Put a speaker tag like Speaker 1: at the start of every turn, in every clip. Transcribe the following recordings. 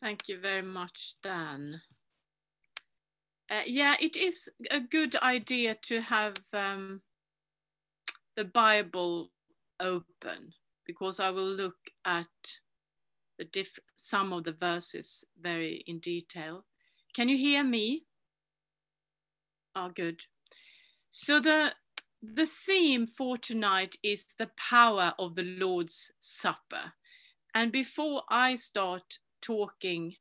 Speaker 1: Thank you very much, Dan. Uh, yeah, it is a good idea to have um, the Bible open because I will look at the diff- some of the verses very in detail. Can you hear me? Oh, good. So the the theme for tonight is the power of the Lord's Supper. And before I start talking,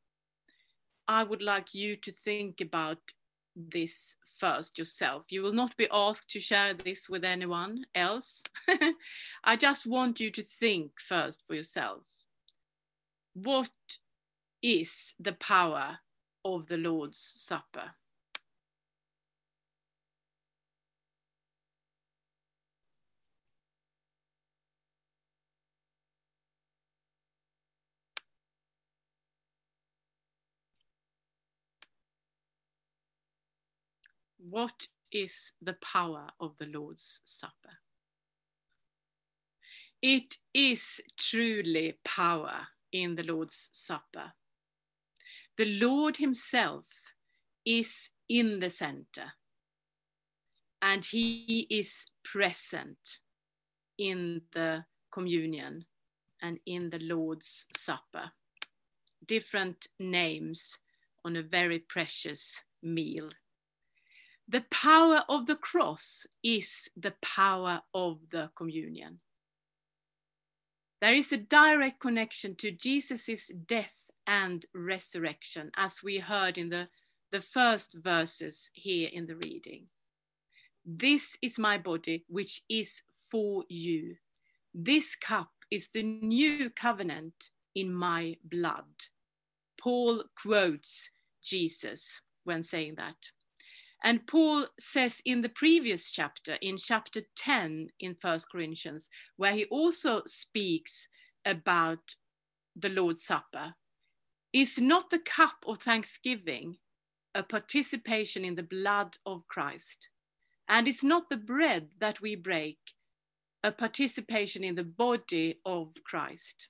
Speaker 1: I would like you to think about this first yourself. You will not be asked to share this with anyone else. I just want you to think first for yourself. What is the power of the Lord's Supper? What is the power of the Lord's Supper? It is truly power in the Lord's Supper. The Lord Himself is in the center and He is present in the communion and in the Lord's Supper. Different names on a very precious meal the power of the cross is the power of the communion. There is a direct connection to Jesus' death and resurrection, as we heard in the, the first verses here in the reading. This is my body, which is for you. This cup is the new covenant in my blood. Paul quotes Jesus when saying that. And Paul says in the previous chapter, in chapter 10 in First Corinthians, where he also speaks about the Lord's Supper, is not the cup of thanksgiving a participation in the blood of Christ? And it's not the bread that we break a participation in the body of Christ.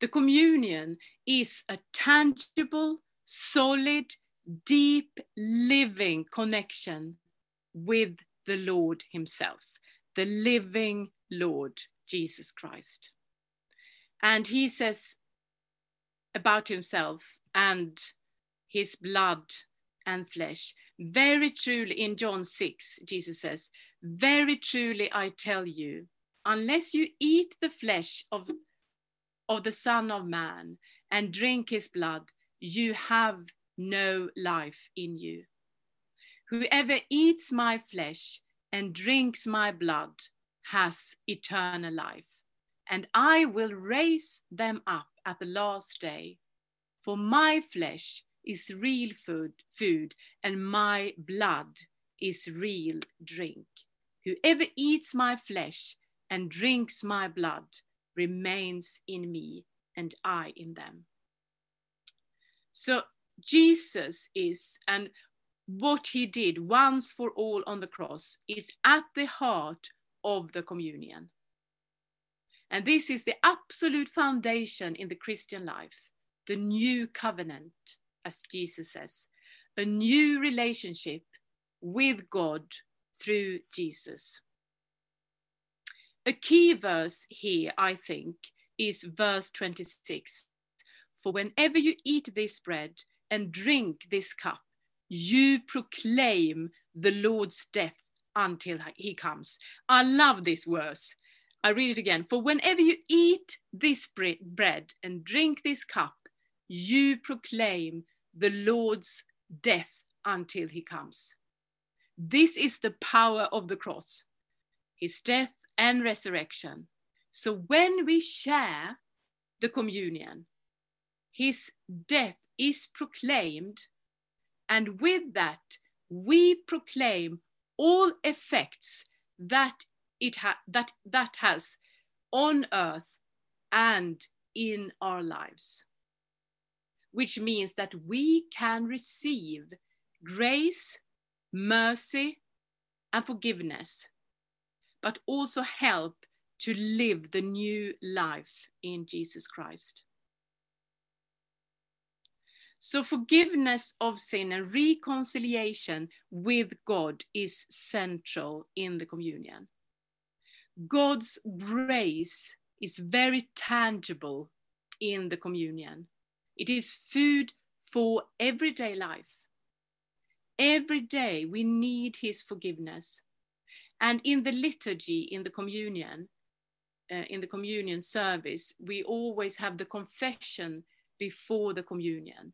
Speaker 1: The communion is a tangible, solid, deep living connection with the Lord Himself, the living Lord Jesus Christ. And He says about Himself and His blood and flesh. Very truly, in John 6, Jesus says, Very truly I tell you, unless you eat the flesh of, of the Son of Man and drink his blood, you have no life in you. Whoever eats my flesh and drinks my blood has eternal life, and I will raise them up at the last day. For my flesh is real food, food, and my blood is real drink. Whoever eats my flesh and drinks my blood remains in me, and I in them. So Jesus is, and what he did once for all on the cross is at the heart of the communion. And this is the absolute foundation in the Christian life, the new covenant, as Jesus says, a new relationship with God through Jesus. A key verse here, I think, is verse 26. For whenever you eat this bread and drink this cup, you proclaim the Lord's death until he comes. I love this verse. I read it again. For whenever you eat this bread and drink this cup, you proclaim the Lord's death until he comes. This is the power of the cross, his death and resurrection. So when we share the communion, his death is proclaimed, and with that, we proclaim all effects that it ha- that that has on earth and in our lives. Which means that we can receive grace mercy and forgiveness but also help to live the new life in Jesus Christ So, forgiveness of sin and reconciliation with God is central in the communion. God's grace is very tangible in the communion. It is food for everyday life. Every day we need His forgiveness. And in the liturgy, in the communion, uh, in the communion service, we always have the confession before the communion.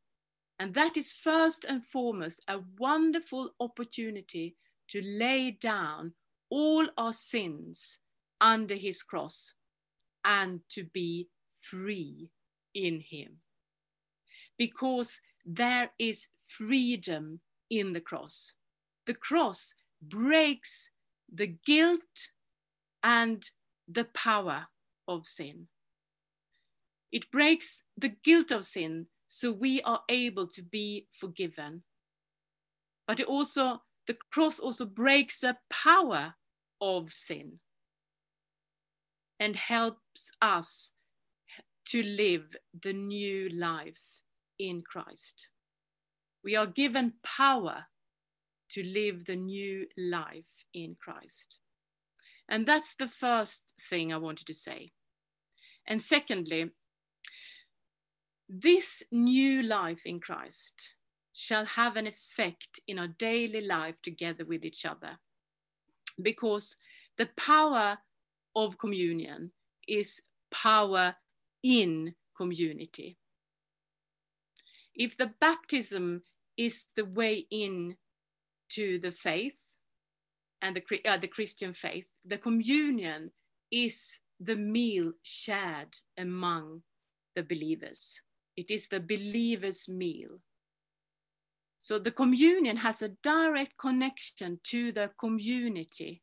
Speaker 1: And that is first and foremost a wonderful opportunity to lay down all our sins under his cross and to be free in him. Because there is freedom in the cross. The cross breaks the guilt and the power of sin. It breaks the guilt of sin so we are able to be forgiven. But it also, the cross also breaks the power of sin and helps us to live the new life in Christ. We are given power to live the new life in Christ. And that's the first thing I wanted to say. And secondly, this new life in Christ shall have an effect in our daily life together with each other. Because the power of communion is power in community. If the baptism is the way in to the faith and the, uh, the Christian faith, the communion is the meal shared among the believers. It is the believer's meal. So the communion has a direct connection to the community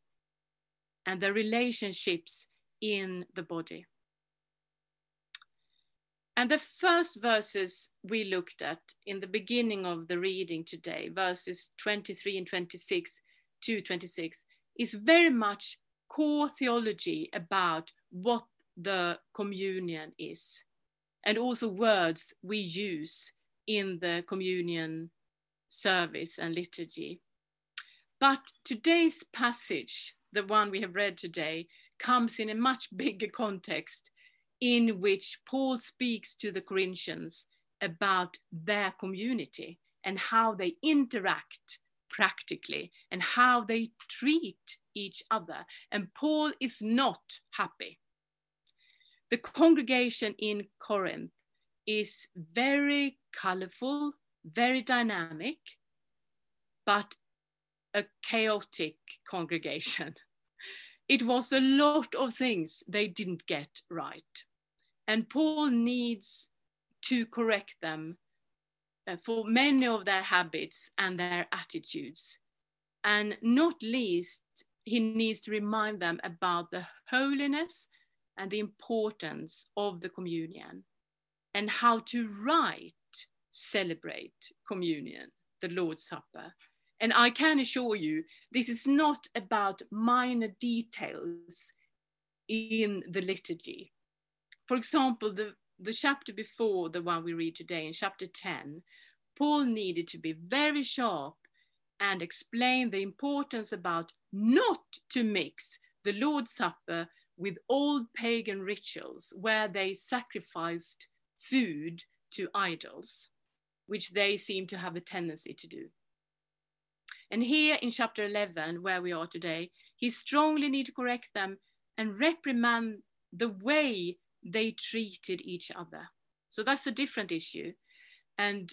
Speaker 1: and the relationships in the body. And the first verses we looked at in the beginning of the reading today, verses 23 and 26 to 26, is very much core theology about what the communion is and also words we use in the communion service and liturgy. But today's passage, the one we have read today, comes in a much bigger context in which Paul speaks to the Corinthians about their community and how they interact practically and how they treat each other. And Paul is not happy the congregation in Corinth is very colorful, very dynamic, but a chaotic congregation. It was a lot of things they didn't get right. And Paul needs to correct them uh, for many of their habits and their attitudes. And not least, he needs to remind them about the holiness and the importance of the communion and how to right celebrate communion, the Lord's Supper. And I can assure you, this is not about minor details in the liturgy. For example, the, the chapter before the one we read today, in chapter 10, Paul needed to be very sharp and explain the importance about not to mix the Lord's Supper with old pagan rituals where they sacrificed food to idols, which they seem to have a tendency to do. And here in chapter 11, where we are today, he strongly need to correct them and reprimand the way they treated each other. So that's a different issue. And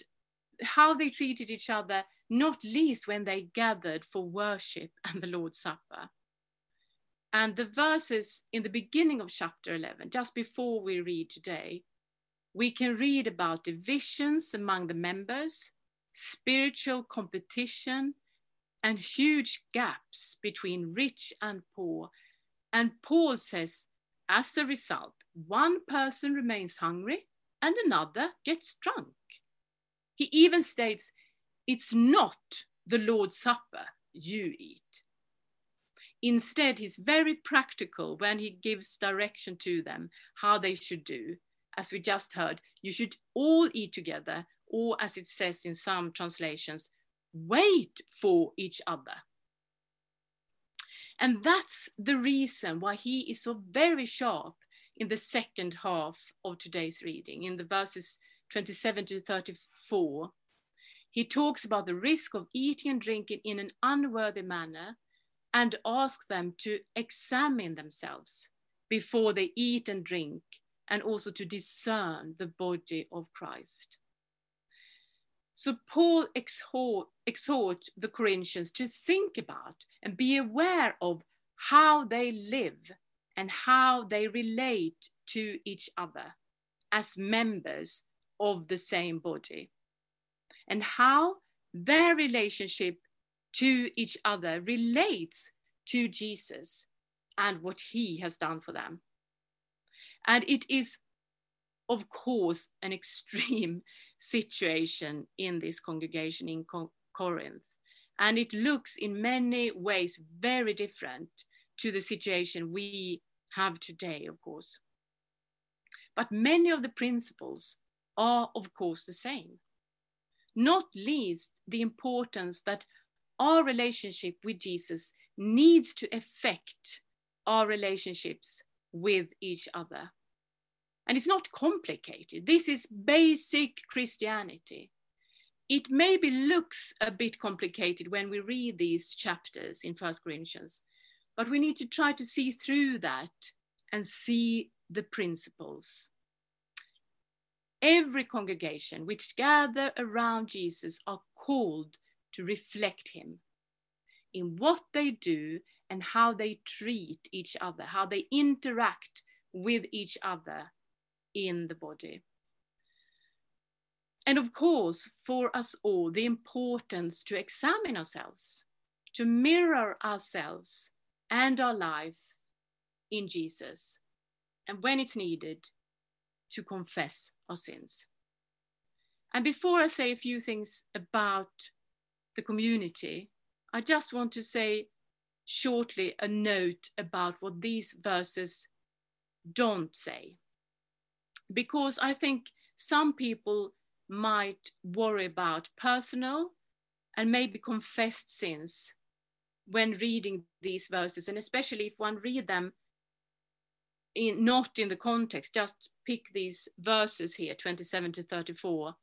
Speaker 1: how they treated each other, not least when they gathered for worship and the Lord's Supper. And the verses in the beginning of chapter 11, just before we read today, we can read about divisions among the members, spiritual competition, and huge gaps between rich and poor. And Paul says, as a result, one person remains hungry and another gets drunk. He even states, it's not the Lord's Supper you eat. Instead, he's very practical when he gives direction to them how they should do. As we just heard, you should all eat together or as it says in some translations, wait for each other. And that's the reason why he is so very sharp in the second half of today's reading, in the verses 27 to 34. He talks about the risk of eating and drinking in an unworthy manner and ask them to examine themselves before they eat and drink, and also to discern the body of Christ. So Paul exhort, exhort the Corinthians to think about and be aware of how they live and how they relate to each other as members of the same body and how their relationship to each other relates to Jesus and what he has done for them. And it is, of course, an extreme situation in this congregation in Corinth. And it looks in many ways very different to the situation we have today, of course. But many of the principles are, of course, the same. Not least the importance that our relationship with Jesus needs to affect our relationships with each other. And it's not complicated. This is basic Christianity. It maybe looks a bit complicated when we read these chapters in First Corinthians, but we need to try to see through that and see the principles. Every congregation which gather around Jesus are called to reflect him in what they do and how they treat each other, how they interact with each other in the body. And of course, for us all, the importance to examine ourselves, to mirror ourselves and our life in Jesus, and when it's needed, to confess our sins. And before I say a few things about the community, I just want to say shortly a note about what these verses don't say because I think some people might worry about personal and maybe confessed sins when reading these verses, and especially if one read them in, not in the context, just pick these verses here, 27 to 34.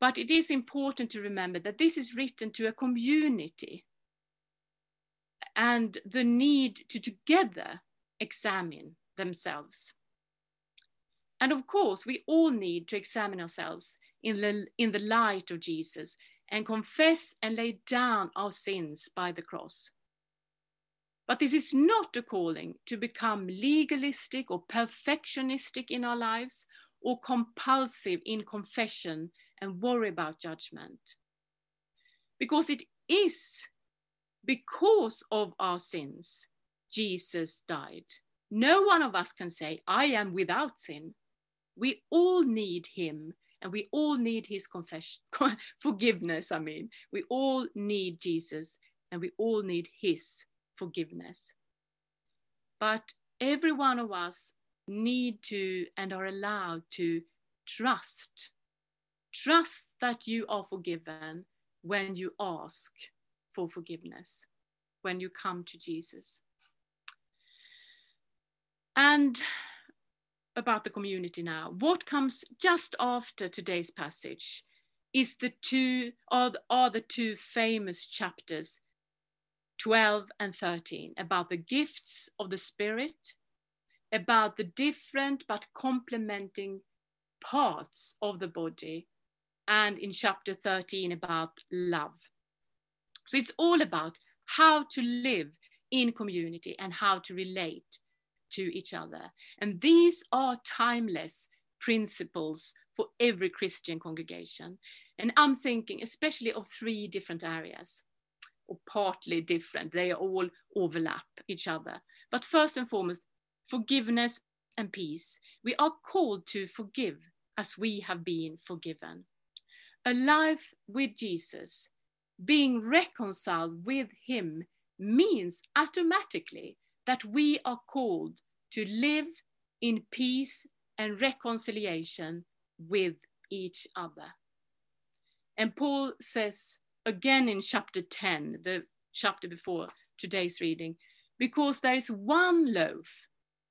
Speaker 1: But it is important to remember that this is written to a community and the need to together examine themselves. And of course, we all need to examine ourselves in the, in the light of Jesus and confess and lay down our sins by the cross. But this is not a calling to become legalistic or perfectionistic in our lives or compulsive in confession and worry about judgment. Because it is because of our sins Jesus died. No one of us can say, I am without sin. We all need him and we all need his confession, forgiveness. I mean, we all need Jesus and we all need his forgiveness. But every one of us need to and are allowed to trust. Trust that you are forgiven when you ask for forgiveness, when you come to Jesus. And about the community now. What comes just after today's passage is the two are, are the two famous chapters 12 and 13 about the gifts of the spirit about the different but complementing parts of the body and in chapter 13 about love so it's all about how to live in community and how to relate to each other. And these are timeless principles for every Christian congregation. And I'm thinking especially of three different areas, or partly different. They all overlap each other. But first and foremost, forgiveness and peace. We are called to forgive as we have been forgiven. A life with Jesus, being reconciled with Him, means automatically that we are called to live in peace and reconciliation with each other. And Paul says again in chapter 10, the chapter before today's reading, because there is one loaf,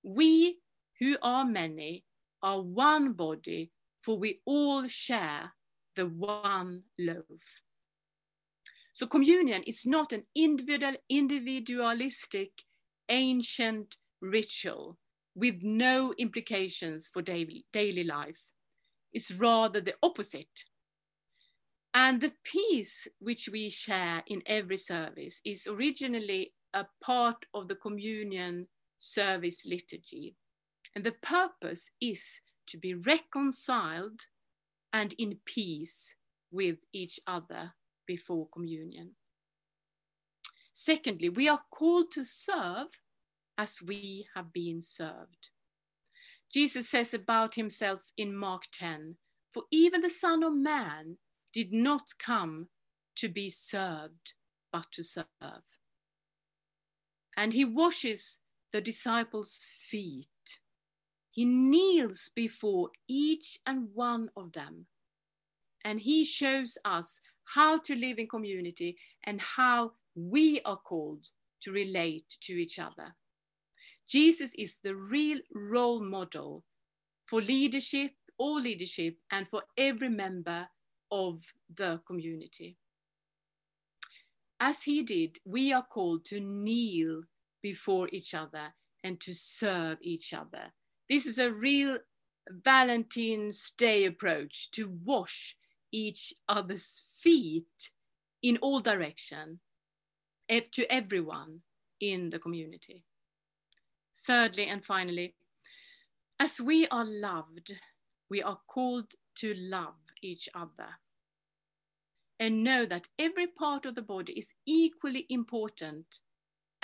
Speaker 1: we who are many are one body, for we all share the one loaf. So communion is not an individual, individualistic, ancient ritual with no implications for daily, daily life. It's rather the opposite. And the peace which we share in every service is originally a part of the communion service liturgy. And the purpose is to be reconciled and in peace with each other before communion. Secondly, we are called to serve as we have been served. Jesus says about himself in Mark 10 For even the Son of Man did not come to be served, but to serve. And he washes the disciples' feet. He kneels before each and one of them. And he shows us how to live in community and how we are called to relate to each other. Jesus is the real role model for leadership, all leadership, and for every member of the community. As he did, we are called to kneel before each other and to serve each other. This is a real Valentine's Day approach to wash each other's feet in all direction eh, to everyone in the community. Thirdly and finally, as we are loved, we are called to love each other and know that every part of the body is equally important.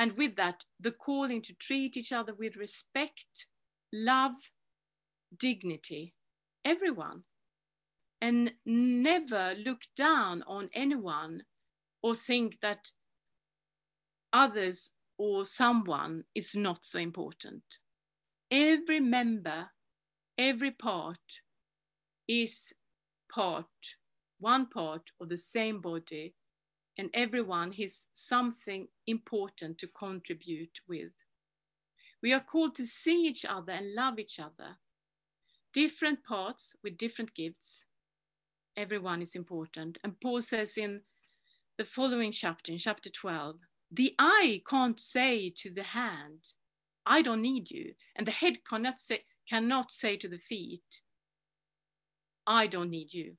Speaker 1: And with that, the calling to treat each other with respect, love, dignity, everyone, and never look down on anyone or think that others or someone is not so important. Every member, every part is part, one part of the same body, and everyone has something important to contribute with. We are called to see each other and love each other. Different parts with different gifts. Everyone is important. And Paul says in the following chapter, in chapter 12, the eye can't say to the hand, I don't need you. And the head cannot say, cannot say to the feet, I don't need you.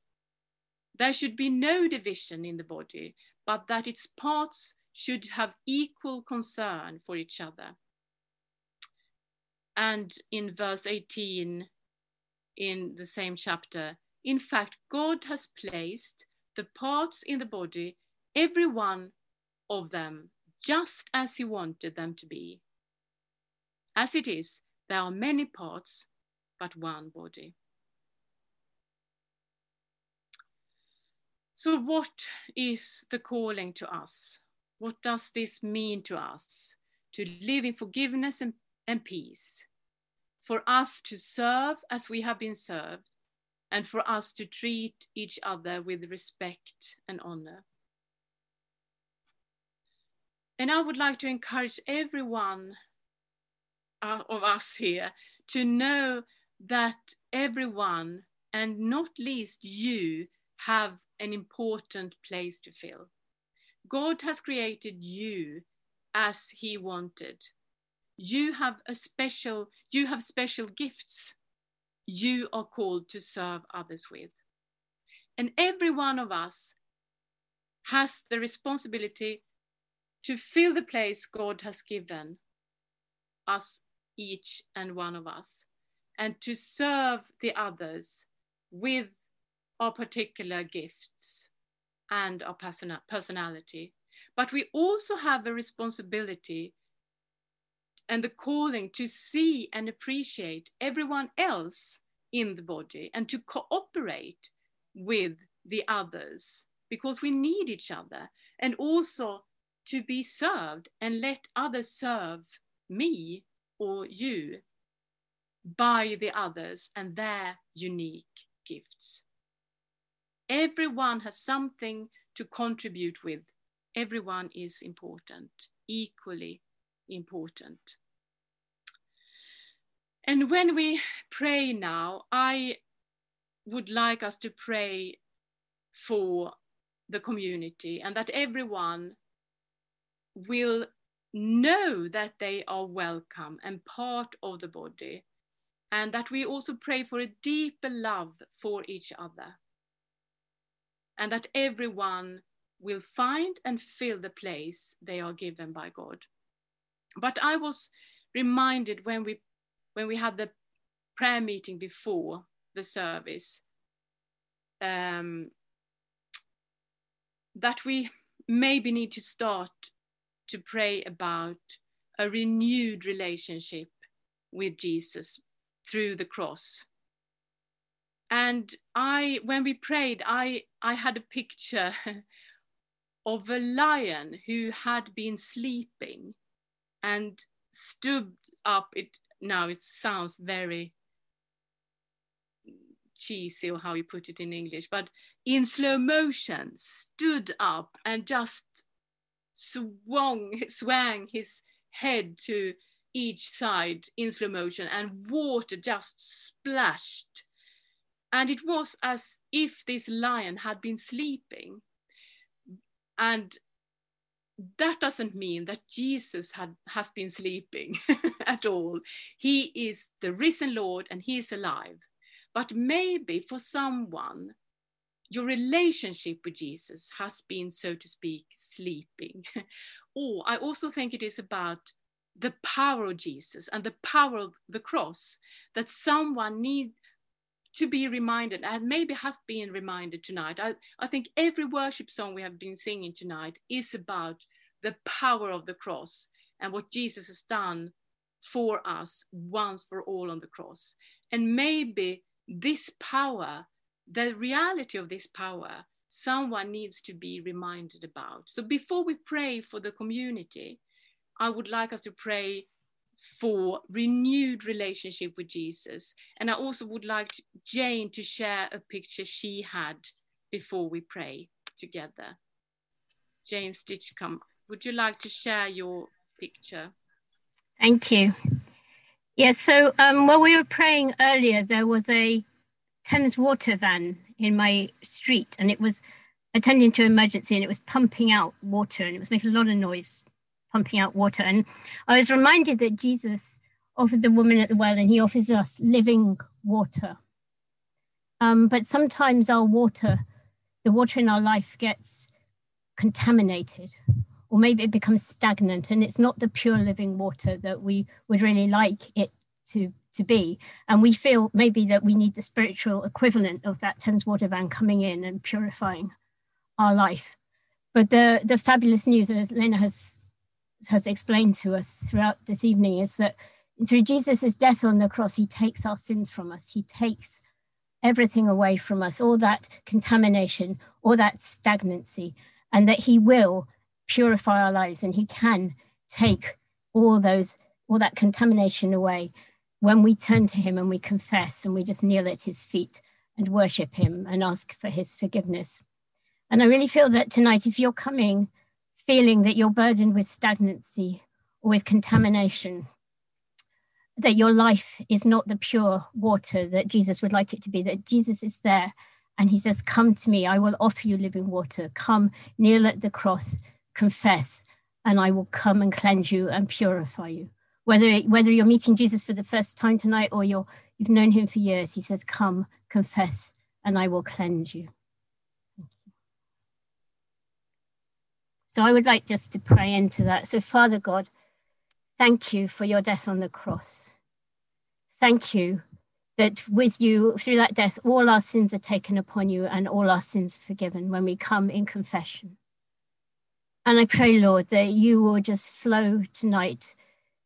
Speaker 1: There should be no division in the body, but that its parts should have equal concern for each other. And in verse 18 in the same chapter, in fact, God has placed the parts in the body, every one of them just as he wanted them to be. As it is, there are many parts, but one body. So, what is the calling to us? What does this mean to us? To live in forgiveness and, and peace, for us to serve as we have been served, and for us to treat each other with respect and honor. And I would like to encourage everyone uh, of us here to know that everyone, and not least you, have an important place to fill. God has created you as he wanted. You have a special, you have special gifts you are called to serve others with. And every one of us has the responsibility to fill the place God has given us, each and one of us, and to serve the others with our particular gifts and our person- personality. But we also have a responsibility and the calling to see and appreciate everyone else in the body and to cooperate with the others because we need each other and also to be served and let others serve me or you by the others and their unique gifts. Everyone has something to contribute with. Everyone is important, equally important. And when we pray now, I would like us to pray for the community and that everyone will know that they are welcome and part of the body and that we also pray for a deeper love for each other and that everyone will find and fill the place they are given by God. But I was reminded when we when we had the prayer meeting before the service um, that we maybe need to start to pray about a renewed relationship with Jesus through the cross. And I, when we prayed, I, I had a picture of a lion who had been sleeping and stood up. It now it sounds very cheesy or how you put it in English, but in slow motion stood up and just swung, swang his head to each side in slow motion and water just splashed. And it was as if this lion had been sleeping. And that doesn't mean that Jesus had, has been sleeping at all. He is the risen Lord and he is alive. But maybe for someone, your relationship with Jesus has been, so to speak, sleeping. or I also think it is about the power of Jesus and the power of the cross that someone needs to be reminded and maybe has been reminded tonight. I, I think every worship song we have been singing tonight is about the power of the cross and what Jesus has done for us once for all on the cross. And maybe this power, the reality of this power, someone needs to be reminded about. So before we pray for the community, I would like us to pray for renewed relationship with Jesus. And I also would like to, Jane to share a picture she had before we pray together. Jane Stitchcombe, would you like to share your picture?
Speaker 2: Thank you. Yes, so um, while we were praying earlier, there was a Thames water van in my street and it was attending to emergency and it was pumping out water and it was making a lot of noise pumping out water. And I was reminded that Jesus offered the woman at the well and he offers us living water. Um, but sometimes our water, the water in our life gets contaminated or maybe it becomes stagnant and it's not the pure living water that we would really like it to to be and we feel maybe that we need the spiritual equivalent of that Thames water van coming in and purifying our life but the the fabulous news as lena has has explained to us throughout this evening is that through jesus' death on the cross he takes our sins from us. He takes everything away from us all that contamination all that stagnancy and that he will purify our lives and he can take all those all that contamination away when we turn to him and we confess and we just kneel at his feet and worship him and ask for his forgiveness. And i really feel that tonight if you're coming feeling that you're burdened with stagnancy or with contamination that your life is not the pure water that jesus would like it to be that jesus is there and he says come to me i will offer you living water come kneel at the cross confess, and I will come and cleanse you and purify you. Whether, whether you're meeting Jesus for the first time tonight or you're, you've known him for years, he says, Come, confess, and I will cleanse you. So I would like just to pray into that. So, Father God, thank you for your death on the cross. Thank you that with you, through that death, all our sins are taken upon you and all our sins forgiven when we come in confession. And I pray, Lord, that you will just flow tonight,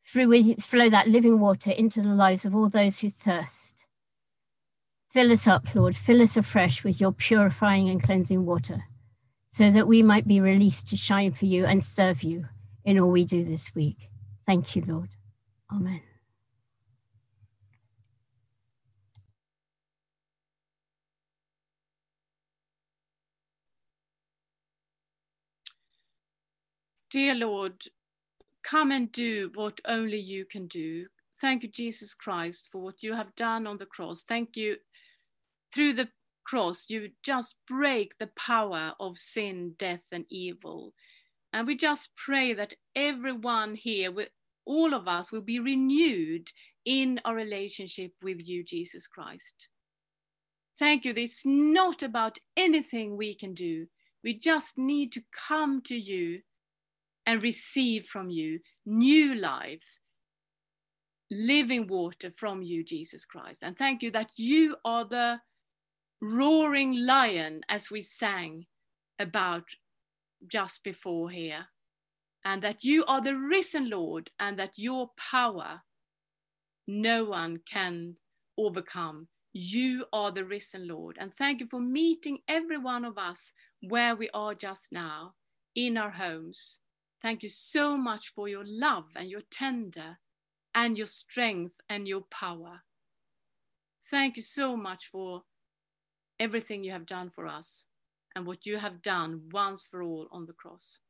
Speaker 2: through with, flow that living water into the lives of all those who thirst. Fill us up, Lord, fill us afresh with your purifying and cleansing water, so that we might be released to shine for you and serve you in all we do this week. Thank you, Lord. Amen.
Speaker 1: Dear Lord, come and do what only you can do. Thank you, Jesus Christ, for what you have done on the cross. Thank you through the cross, you just break the power of sin, death, and evil. And we just pray that everyone here, with all of us, will be renewed in our relationship with you, Jesus Christ. Thank you. This is not about anything we can do. We just need to come to you and receive from you new life, living water from you, Jesus Christ. And thank you that you are the roaring lion, as we sang about just before here, and that you are the risen Lord, and that your power no one can overcome. You are the risen Lord. And thank you for meeting every one of us where we are just now in our homes. Thank you so much for your love and your tender and your strength and your power. Thank you so much for everything you have done for us and what you have done once for all on the cross.